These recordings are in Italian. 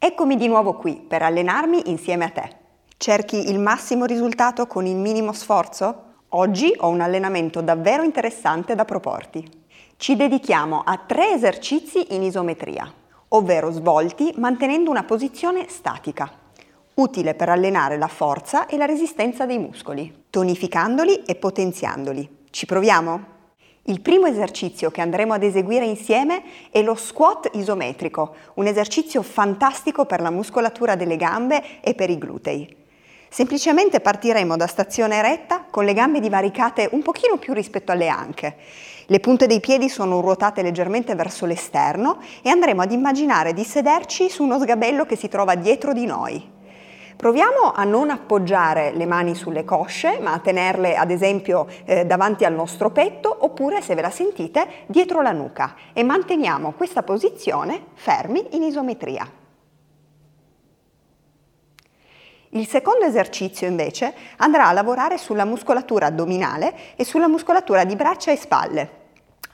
Eccomi di nuovo qui per allenarmi insieme a te. Cerchi il massimo risultato con il minimo sforzo? Oggi ho un allenamento davvero interessante da proporti. Ci dedichiamo a tre esercizi in isometria, ovvero svolti mantenendo una posizione statica, utile per allenare la forza e la resistenza dei muscoli, tonificandoli e potenziandoli. Ci proviamo? Il primo esercizio che andremo ad eseguire insieme è lo squat isometrico, un esercizio fantastico per la muscolatura delle gambe e per i glutei. Semplicemente partiremo da stazione eretta con le gambe divaricate un pochino più rispetto alle anche. Le punte dei piedi sono ruotate leggermente verso l'esterno e andremo ad immaginare di sederci su uno sgabello che si trova dietro di noi. Proviamo a non appoggiare le mani sulle cosce, ma a tenerle ad esempio eh, davanti al nostro petto oppure, se ve la sentite, dietro la nuca e manteniamo questa posizione fermi in isometria. Il secondo esercizio invece andrà a lavorare sulla muscolatura addominale e sulla muscolatura di braccia e spalle.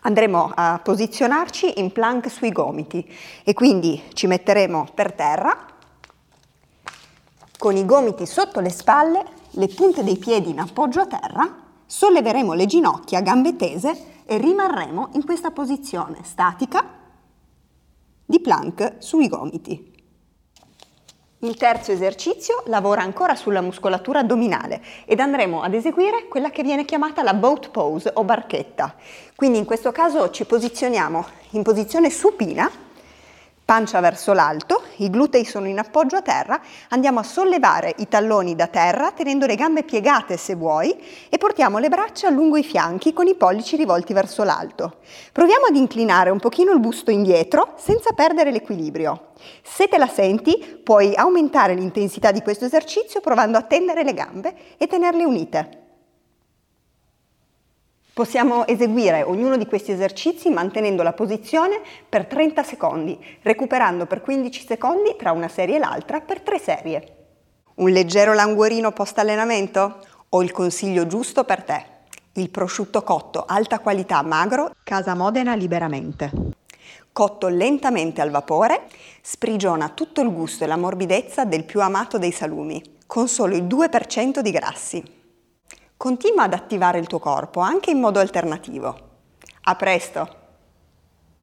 Andremo a posizionarci in plank sui gomiti e quindi ci metteremo per terra con i gomiti sotto le spalle, le punte dei piedi in appoggio a terra, solleveremo le ginocchia a gambe tese e rimarremo in questa posizione statica di plank sui gomiti. Il terzo esercizio lavora ancora sulla muscolatura addominale ed andremo ad eseguire quella che viene chiamata la boat pose o barchetta. Quindi in questo caso ci posizioniamo in posizione supina pancia verso l'alto, i glutei sono in appoggio a terra, andiamo a sollevare i talloni da terra tenendo le gambe piegate se vuoi e portiamo le braccia lungo i fianchi con i pollici rivolti verso l'alto. Proviamo ad inclinare un pochino il busto indietro senza perdere l'equilibrio. Se te la senti puoi aumentare l'intensità di questo esercizio provando a tendere le gambe e tenerle unite. Possiamo eseguire ognuno di questi esercizi mantenendo la posizione per 30 secondi, recuperando per 15 secondi tra una serie e l'altra per tre serie. Un leggero languorino post allenamento? Ho il consiglio giusto per te. Il prosciutto cotto alta qualità magro Casa Modena liberamente. Cotto lentamente al vapore, sprigiona tutto il gusto e la morbidezza del più amato dei salumi, con solo il 2% di grassi. Continua ad attivare il tuo corpo anche in modo alternativo. A presto!